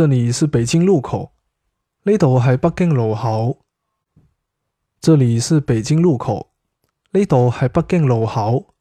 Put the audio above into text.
这里是北京路口呢度系北京路口。这里是北京路口呢度系北京路口。